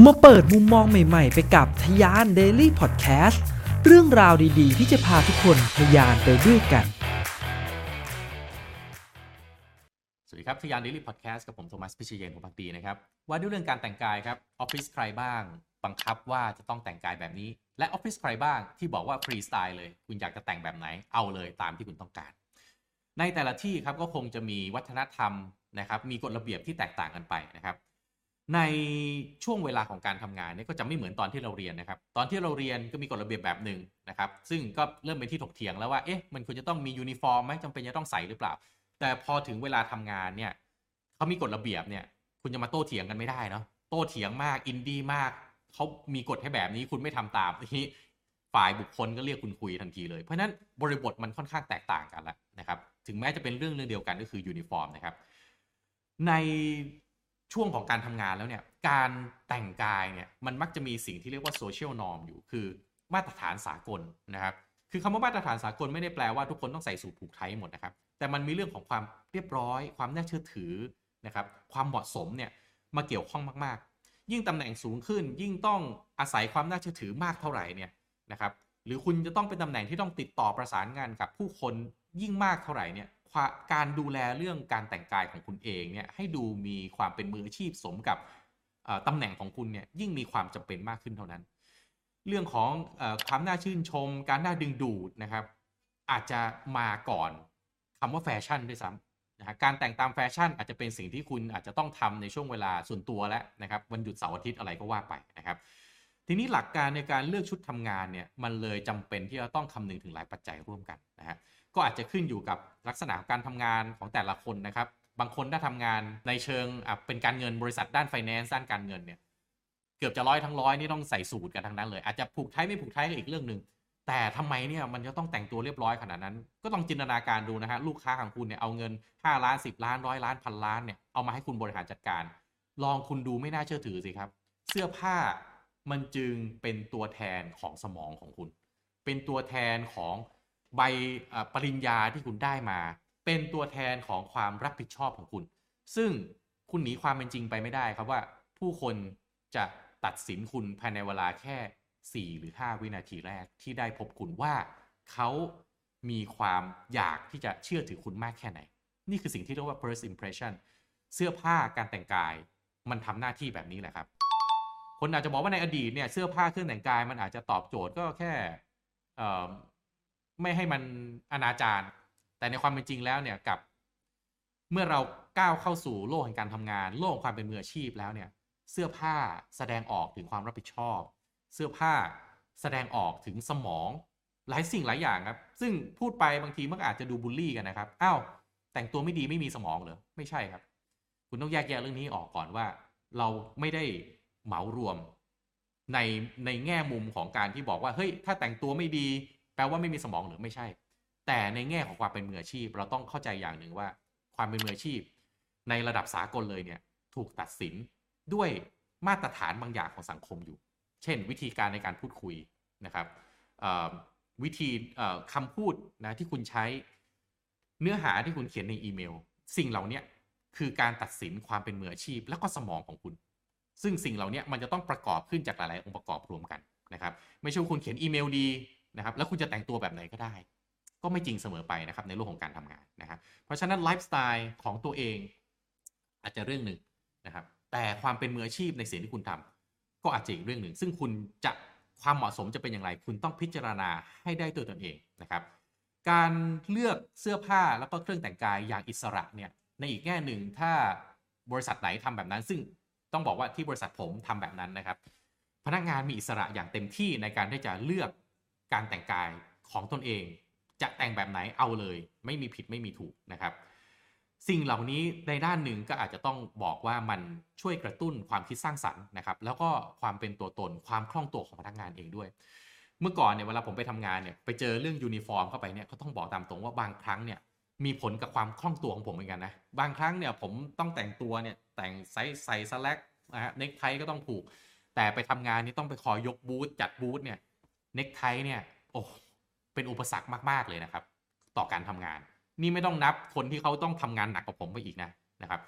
มาเปิดมุมมองใหม่ๆ ไปกับทยาน Daily Podcast เรื่องราวดีๆ ที่จะพาทุกคนทยานไปด้วยกัน สวัสดีครับทยาน Daily Podcast กับผมโทมัสพิชเยนของพักดีนะครับ ว่าด้วยเรื่องการแต่งกายครับออฟฟิศใครบ้าง บังคับว่าจะต้องแต่งกายแบบนี้ และออฟฟิศใครบ้างที่บอกว่าฟรีสไตล์เลย คุณอยากจะแต่งแบบไหนเอาเลยตามที่คุณต้องการ ในแต่ละที่ครับก็คงจะมีวัฒนธรรมนะครับมีกฎระเบียบที่แตกต่างกันไปนะครับ ในช่วงเวลาของการทำงานเนี่ยก็จะไม่เหมือนตอนที่เราเรียนนะครับ ตอนที่เราเรียนก็มีกฎระเบียบแบบหนึ่งนะครับ ซึ่งก็เริ่มเป็นที่ถกเถียงแล้วว่า เอ๊ะ มันควรจะต้องมียูนิฟอร์มไหมจำเป็นจะต้องใส่หรือเปล่า แต่พอถึงเวลาทำงานเนี่ยเขามีกฎระเบียบเนี่ย คุณจะมาโต้เถียงกันไม่ได้เนาะ โต้เถียงมาก อินดี้มาก เขามีกฎให้แบบนี้คุณไม่ทำตามทีนี้ฝ่ายบุคคลก็เรียกคุณคุยทันทีเลย เพราะฉะนั้นบริบทมันค่อนข้างแตกต่างกันแล้วนะครับ ถึงแม้จะเป็นเรื่องเรื่องเดียวกันก็คือยูนิฟอร์มนะครับ ใน ช่วงของการทำงานแล้วเนี่ยการแต่งกายเนี่ยมันมักจะมีสิ่งที่เรียกว่า social norm อยู่คือมาตรฐานสากลนะครับคือคำว่ามาตรฐานสากลไม่ได้แปลว่าทุกคนต้องใส่สูทผูกไทหมดนะครับแต่มันมีเรื่องของความเรียบร้อย ความน่าเชื่อถือนะครับความเหมาะสมเนี่ยมาเกี่ยวข้องมากๆ ยิ่งตำแหน่งสูงขึ้น ยิ่งต้องอาศัยความน่าเชื่อถือมากเท่าไหร่เนี่ยนะครับหรือคุณจะต้องเป็นตำแหน่งที่ต้องติดต่อประสานงานกับผู้คนยิ่งมากเท่าไหร่เนี่ย การดูแลเรื่องการแต่งกายของคุณเองเนี่ยให้ดูมีความเป็นมืออาชีพสมกับตำแหน่งของคุณเนี่ยยิ่งมีความจำเป็นมากขึ้นเท่านั้น เรื่องของอความน่าชื่นชม การน่าดึงดูดนะครับ อาจจะมาก่อนคำว่าแฟชั่นด้วยซ้ำนะฮะการแต่งตามแฟชั่นอาจจะเป็นสิ่งที่คุณอาจจะต้องทำในช่วงเวลาส่วนตัวแล้วนะครับวันหยุดเสาร์อาทิตย์อะไรก็ว่าไปนะครับทีนี้หลักการในการเลือกชุดทำงานเนี่ยมันเลยจำเป็นที่จะต้องคำนึงถึงหลายปัจจัยร่วมกันนะฮะ ก็อาจจะขึ้นอยู่กับลักษณะการทำงานของแต่ละคนนะครับ บางคนถ้าทำงานในเชิงเป็นการเงินบริษัทด้านไฟแนนซ์ด้านการเงินเนี่ยเกือบจะร้อยทั้งร้อยนี่ต้องใส่สูตรกันทั้งนั้นเลยอาจจะผูกไทยไม่ผูกไทยก็อีกเรื่องหนึ่งแต่ทำไมเนี่ยมันจะต้องแต่งตัวเรียบร้อยขนาดนั้น ก็ต้องจินตนาการดูนะฮะลูกค้าของคุณเนี่ยเอาเงิน 5 ล้าน 10 ล้านร้อยล้านพันล้านเนี่ยเอามาให้คุณบริหารจัดการ ลองคุณดูไม่น่าเชื่อถือสิครับ เสื้อผ้ามันจึงเป็นตัวแทนของสมองของคุณ เป็นตัวแทนของ ใบปริญญาที่คุณได้มา เป็นตัวแทนของความรับผิดชอบของคุณ ซึ่งคุณหนีความเป็นจริงไปไม่ได้ครับว่าผู้คนจะตัดสินคุณภายในเวลาแค่ 4 หรือ 5 วินาทีแรกที่ได้พบคุณว่าเขามีความอยากที่จะเชื่อถือคุณมากแค่ไหน นี่คือสิ่งที่เรียกว่า first impression เสื้อผ้าการแต่งกายมันทำหน้าที่แบบนี้แหละครับ คนอาจจะบอกว่าในอดีตเนี่ยเสื้อผ้าเครื่องแต่งกายมันอาจจะตอบโจทย์ก็แค่ ไม่ให้มันอนาจารแต่ในความเป็นจริงแล้วเนี่ยกับ เมื่อเราก้าวเข้าสู่โลกแห่งการทำงาน โลกความเป็นมืออาชีพแล้วเนี่ย เสื้อผ้าแสดงออกถึงความรับผิดชอบ เสื้อผ้าแสดงออกถึงสมอง หลายสิ่งหลายอย่างครับ ซึ่งพูดไปบางทีมันอาจจะดูบูลลี่กันนะครับอ้าวแต่งตัวไม่ดีไม่มีสมองเหรอไม่ใช่ครับ คุณต้องแยกแยะเรื่องนี้ออกก่อนว่า เราไม่ได้เหมารวมในในแง่มุมของการที่บอกว่าเฮ้ยถ้าแต่งตัวไม่ดี แปลว่าไม่มีสมองหรือไม่ใช่ แต่ในแง่ของความเป็นมืออาชีพ เราต้องเข้าใจอย่างหนึ่งว่า ความเป็นมืออาชีพ ในระดับสากลเลยเนี่ยถูกตัดสินด้วยมาตรฐานบางอย่างของสังคมอยู่ เช่น วิธีการในการพูดคุยนะครับวิธีคำพูดนะที่คุณใช้เนื้อหาที่คุณเขียนในอีเมล สิ่งเหล่านี้คือการตัดสินความเป็นมืออาชีพ และก็สมองของคุณ ซึ่งสิ่งเหล่านี้มันจะต้องประกอบขึ้นจากหลาย ๆ องค์ประกอบรวมกันนะครับ ไม่ใช่คุณเขียนอีเมลดี นะครับแล้วคุณจะแต่งตัวแบบไหนก็ได้ ก็ไม่จริงเสมอไปนะครับในโลกของการทำงานนะครับเพราะฉะนั้นไลฟ์สไตล์ของตัวเองอาจจะเรื่องหนึ่งนะครับแต่ความเป็นมืออาชีพในสิ่งที่คุณทำก็อาจจะอีกเรื่องหนึ่ง ซึ่งคุณจะความเหมาะสมจะเป็นอย่างไร คุณต้องพิจารณาให้ได้ตัวตนเองนะครับการเลือกเสื้อผ้าแล้วก็เครื่องแต่งกายอย่างอิสระเนี่ยในอีกแง่หนึ่งถ้าบริษัทไหนทำแบบนั้น ซึ่งต้องบอกว่าที่บริษัทผมทำแบบนั้นนะครับ พนักงานมีอิสระอย่างเต็มที่ในการที่จะเลือก การแต่งกายของตนเอง จะแต่งแบบไหนเอาเลย ไม่มีผิดไม่มีถูกนะครับ สิ่งเหล่านี้ในด้านหนึ่งก็อาจจะต้องบอกว่ามันช่วยกระตุ้นความคิดสร้างสรรค์นะครับ แล้วก็ความเป็นตัวตนความคล่องตัวของพนักงานเองด้วย เมื่อก่อนเนี่ยเวลาผมไปทำงานเนี่ยไปเจอเรื่องยูนิฟอร์มเข้าไปเนี่ยเขาต้องบอกตามตรงว่าบางครั้งเนี่ยมีผลกับความคล่องตัวของผมเหมือนกันนะบางครั้งเนี่ยผมต้องแต่งตัวเนี่ยแต่งใส่ใส่สแลกนะฮะเนคไทก็ต้องผูก แต่ไปทำงานนี่ต้องไปคอยยกบูธจัดบูธเนี่ย เน็กไทเนี่ยโอ้เป็นอุปสรรคมากๆเลยนะครับ ต่อการทำงาน นี่ไม่ต้องนับคนที่เขาต้องทำงานหนักกว่าผมไปอีกนะนะครับ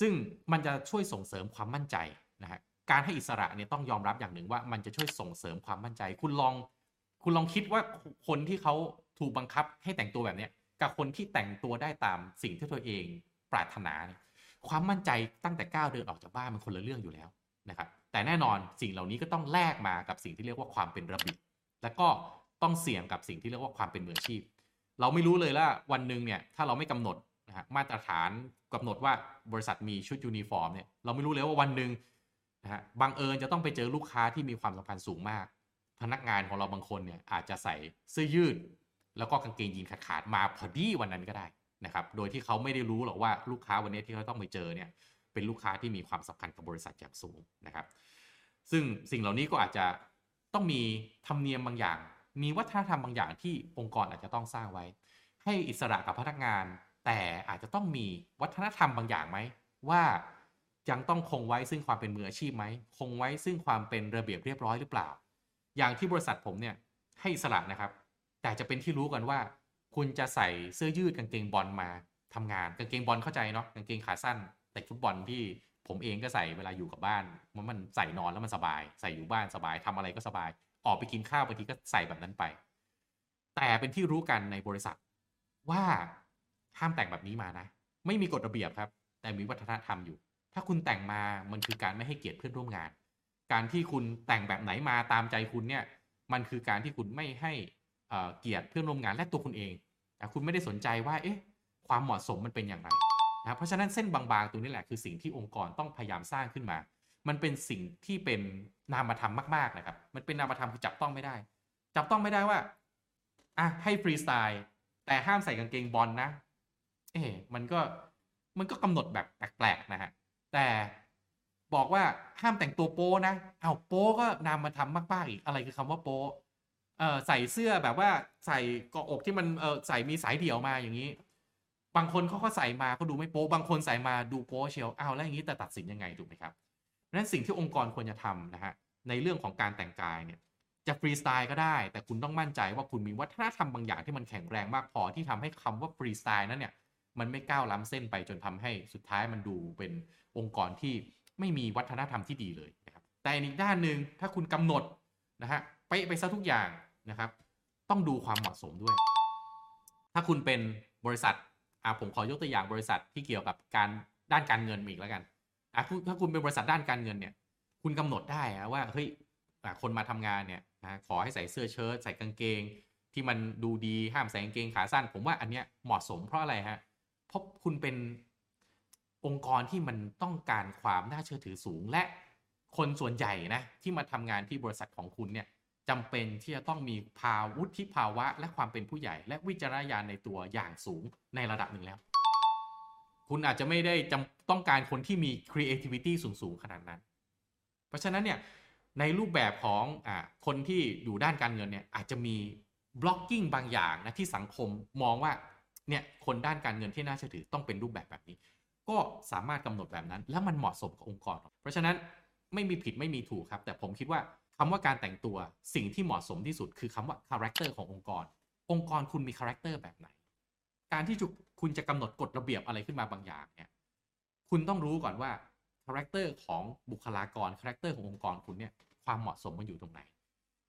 ซึ่งมันจะช่วยส่งเสริมความมั่นใจนะฮะการให้อิสระเนี่ยต้องยอมรับอย่างหนึ่งว่ามันจะช่วยส่งเสริมความมั่นใจ คุณลอง คุณลองคิดว่าคนที่เขาถูกบังคับให้แต่งตัวแบบนี้กับคนที่แต่งตัวได้ตามสิ่งที่ตัวเองปรารถนาเนี่ยความมั่นใจตั้งแต่ก้าวเดินออกจากบ้านมันคนละเรื่องอยู่แล้วนะครับ แต่แน่นอนสิ่งเหล่านี้ก็ต้องแลกมากับสิ่งที่เรียกว่าความเป็นระเบียบ แล้วก็ต้องเสี่ยงกับสิ่งที่เรียกว่าความเป็นมืออาชีพ เราไม่รู้เลยว่าวันหนึ่งเนี่ยถ้าเราไม่กำหนดนะฮะมาตรฐานกำหนดว่าบริษัทมีชุดยูนิฟอร์มเนี่ยเราไม่รู้เลยว่าวันหนึ่งนะฮะบังเอิญจะต้องไปเจอลูกค้าที่มีความสำคัญสูงมาก พนักงานของเราบางคนเนี่ยอาจจะใส่เสื้อยืด แล้วก็กางเกงยีนขาดๆมาพอดีวันนั้นก็ได้นะครับ โดยที่เขาไม่ได้รู้หรอกว่าลูกค้าวันนี้ที่เขาต้องไปเจอเนี่ยเป็นลูกค้าที่มีความสำคัญกับบริษัทอย่างสูงนะครับ ซึ่งสิ่งเหล่านี้ก็อาจจะ ต้องมีธรรมเนียมบางอย่าง มีวัฒนธรรมบางอย่างที่องค์กรอาจจะต้องสร้างไว้ ให้อิสระกับพนักงาน แต่อาจจะต้องมีวัฒนธรรมบางอย่างไหมว่ายังต้องคงไว้ซึ่งความเป็นมืออาชีพไหมคงไว้ซึ่งความเป็นระเบียบเรียบร้อยหรือเปล่า อย่างที่บริษัทผมเนี่ยให้อิสระนะครับ แต่จะเป็นที่รู้กันว่า คุณจะใส่เสื้อยืดกางเกงบอลมาทำงานกางเกงบอลเข้าใจเนาะกางเกงขาสั้นแต่ฟุตบอลที่ ผมเองก็ใส่เวลาอยู่กับบ้านมันมันใส่นอนแล้วมันสบาย ใส่อยู่บ้านสบายทำอะไรก็สบาย ออกไปกินข้าวบางทีก็ใส่แบบนั้นไป แต่เป็นที่รู้กันในบริษัท ว่าห้ามแต่งแบบนี้มานะ ไม่มีกฎระเบียบครับ แต่มีวัฒนธรรมอยู่ ถ้าคุณแต่งมามันคือการไม่ให้เกียรติเพื่อนร่วมงาน การที่คุณแต่งแบบไหนมาตามใจคุณเนี่ย มันคือการที่คุณไม่ให้เกียรติเพื่อนร่วมงานและตัวคุณเองแต่คุณไม่ได้สนใจว่า เอ๊ะ ความเหมาะสมมันเป็นอย่างไร นะเพราะฉะนั้นเส้นบางๆตรงนี้แหละคือสิ่งที่องค์กรต้องพยายามสร้างขึ้นมา มันเป็นสิ่งที่เป็นนามธรรมมากๆนะครับ มันเป็นนามธรรมคือจับต้องไม่ได้ จับต้องไม่ได้ว่าอะให้ฟรีสไตล์แต่ห้ามใส่กางเกงบอลนะ เอ๊มันก็มันก็กำหนดแบบแปลกๆนะฮะ แต่บอกว่าห้ามแต่งตัวโป้นะเอาโป้ก็นามธรรมมากๆอีกอะไรคือคำว่าโป้เออใส่เสื้อแบบว่าใส่กออกที่มันเออใส่มีสายเดี่ยวมาอย่างนี้ บางคนเขาก็ใส่มาก็ดูไม่โป๊บางคนใส่มาดูโป๊เชียวอ้าวแล้วอย่างนี้แต่ตัดสินยังไงถูกไหมครับนั้นสิ่งที่องค์กรควรจะทำนะฮะในเรื่องของการแต่งกายเนี่ยจะฟรีสไตล์ก็ได้ แต่คุณต้องมั่นใจว่าคุณมีวัฒนธรรมบางอย่างที่มันแข็งแรงมากพอที่ทำให้คำว่าฟรีสไตล์นั้นเนี่ยมันไม่ก้าวล้ำเส้นไปจนทำให้สุดท้ายมันดูเป็นองค์กรที่ไม่มีวัฒนธรรมที่ดีเลยนะครับแต่อีกด้านหนึ่งถ้าคุณกำหนดนะฮะไปไปซะทุกอย่างนะครับ ต้องดูความเหมาะสมด้วย ถ้าคุณเป็นบริษัท อ่าผมขอยกตัวอย่างบริษัทที่เกี่ยวกับการด้านการเงินอีกแล้วกันอะถ้าคุณเป็นบริษัทด้านการเงินเนี่ย คุณกำหนดได้ว่าเฮ้ยคนมาทำงานเนี่ยนะขอให้ใส่เสื้อเชิ้ตใส่กางเกง ที่มันดูดีห้ามใส่กางเกงขาสั้น ผมว่าอันเนี้ยเหมาะสมเพราะอะไรฮะเพราะคุณเป็นองค์กรที่มันต้องการความน่าเชื่อถือสูงและคนส่วนใหญ่นะที่มาทำงานที่บริษัทของคุณเนี่ย จำเป็นที่จะต้องมีภาวุฒิภาวะ และความเป็นผู้ใหญ่ และวิจารณญาณในตัวอย่างสูงในระดับหนึ่งแล้ว คุณอาจจะไม่ได้จำต้องการคนที่มี creativity สูง ๆ ขนาดนั้น เพราะฉะนั้นเนี่ยในรูปแบบของอคนที่อยู่ด้านการเงินเนี่ยอาจจะมี blocking บางอย่างนะที่สังคมมองว่าเนี่ยคนด้านการเงินที่น่าเชื่อถือต้องเป็นรูปแบบแบบนี้ ก็สามารถกำหนดแบบนั้น แล้วมันเหมาะสมกับองค์กร เพราะฉะนั้นไม่มีผิดไม่มีถูกครับ แต่ผมคิดว่า คำว่าการแต่งตัวสิ่งที่เหมาะสมที่สุดคือคำว่าคาแรคเตอร์ขององค์กร องค์กรคุณมีคาแรคเตอร์แบบไหน การที่คุณจะกำหนดกฎระเบียบอะไรขึ้นมาบางอย่างเนี่ยคุณต้องรู้ก่อนว่าคาแรคเตอร์ของบุคลากรคาแรคเตอร์ขององค์กรคุณเนี่ยความเหมาะสมมันอยู่ตรงไหน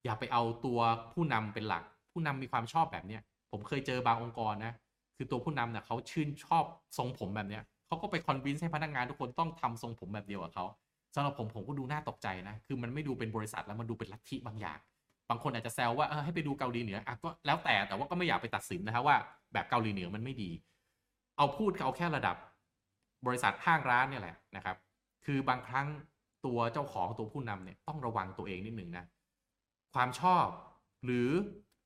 อย่าไปเอาตัวผู้นำเป็นหลัก ผู้นำมีความชอบแบบเนี้ยผมเคยเจอบางองค์กรนะคือตัวผู้นำเนี่ยเขาชื่นชอบทรงผมแบบเนี้ยเขาก็ไป convince ให้พนักงานทุกคนต้องทำทรงผมแบบเดียวกับเขา สำหรับผมผมก็ดูน่าตกใจนะ คือมันไม่ดูเป็นบริษัทแล้วมันดูเป็นลัทธิบางอย่าง บางคนอาจจะแซวว่าเออให้ไปดูเกาหลีเหนืออะก็แล้วแต่แต่ว่าก็ไม่อยากไปตัดสินนะครับว่าแบบเกาหลีเหนือมันไม่ดี เอาพูดเอาแค่ระดับบริษัทห้างร้านเนี่ยแหละนะครับ คือบางครั้งตัวเจ้าของตัวผู้นำเนี่ยต้องระวังตัวเองนิดหนึ่งนะความชอบหรือ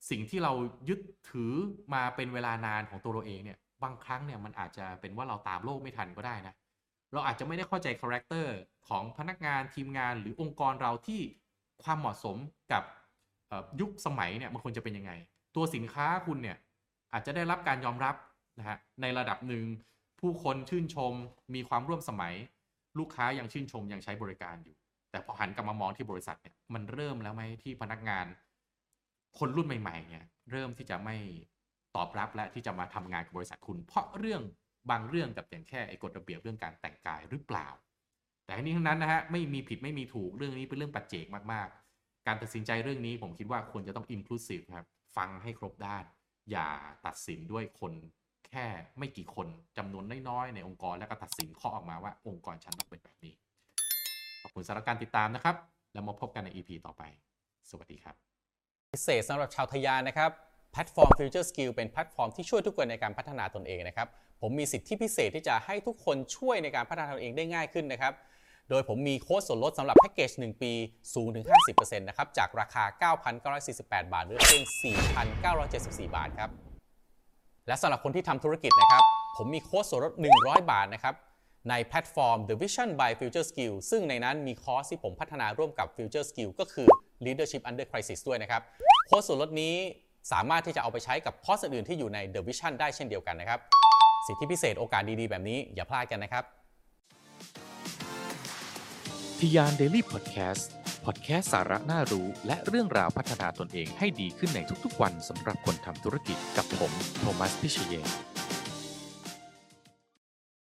สิ่งที่เรายึดถือมาเป็นเวลานานของตัวเราเองเนี่ยบางครั้งเนี่ยมันอาจจะเป็นว่าเราตามโลกไม่ทันก็ได้นะ เราอาจจะไม่ได้เข้าใจคาแรคเตอร์ของพนักงานทีมงานหรือองค์กรเราที่ความเหมาะสมกับยุคสมัยเนี่ยมันควรจะเป็นยังไง ตัวสินค้าคุณเนี่ยอาจจะได้รับการยอมรับนะฮะในระดับหนึ่งผู้คนชื่นชมมีความร่วมสมัย ลูกค้ายังชื่นชมยังใช้บริการอยู่ แต่พอหันกลับมามองที่บริษัทเนี่ยมันเริ่มแล้วไหมที่พนักงาน คนรุ่นใหม่ๆเนี่ยเริ่มที่จะไม่ตอบรับและที่จะมาทำงานกับบริษัทคุณ เพราะเรื่อง บางเรื่องกับอย่างแค่ไอ้กฎระเบียบเรื่องการแต่งกายหรือเปล่า แต่ทั้งนี้ทั้งนั้นนะฮะไม่มีผิดไม่มีถูกเรื่องนี้เป็นเรื่องปัจเจกมากๆ การตัดสินใจเรื่องนี้ผมคิดว่าควรจะต้อง inclusive ครับฟังให้ครบด้าน อย่าตัดสินด้วยคนแค่ไม่กี่คนจำนวนน้อยๆในองค์กรแล้วก็ตัดสินข้อออกมาว่าองค์กรฉันต้องเป็นแบบนี้ขอบคุณสำหรับการติดตามนะครับ แล้วมาพบกันใน EP ต่อไป สวัสดีครับ พิเศษสำหรับชาวทะยานนะครับแพลตฟอร์ม Future Skill เป็นแพลตฟอร์มที่ช่วยทุกคนในการพัฒนาตนเองนะครับ ผมมีสิทธิพิเศษที่จะให้ทุกคนช่วยในการพัฒนาตนเองได้ง่ายขึ้นนะครับ โดยผมมีโค้ดส่วนลดสำหรับแพ็กเกจ 1 ปีสูงถึง 50%นะครับ จากราคา 9,948 บาทเหลือเพียง 4,974 บาทครับ และสำหรับคนที่ทำธุรกิจนะครับ ผมมีโค้ดส่วนลด 100 บาทนะครับในแพลตฟอร์ม The Vision by Future Skill ซึ่งในนั้นมีคอร์สที่ผมพัฒนาร่วมกับ Future Skill ก็คือ Leadership Under Crisis ด้วยนะครับ โค้ดส่วนลดนี้สามารถที่จะเอาไปใช้กับคอร์สอื่นๆที่อยู่ใน The Vision ได้เช่นเดียวกันนะครับ สิทธิพิเศษโอกาสดีๆ แบบนี้อย่าพลาดกันนะครับทะยาน Daily Podcast พอดแคสต์สาระน่ารู้ และเรื่องราวพัฒนาตนเองให้ดีขึ้นในทุกๆวันสำหรับคนทำธุรกิจกับผม โทมัสพิเชย์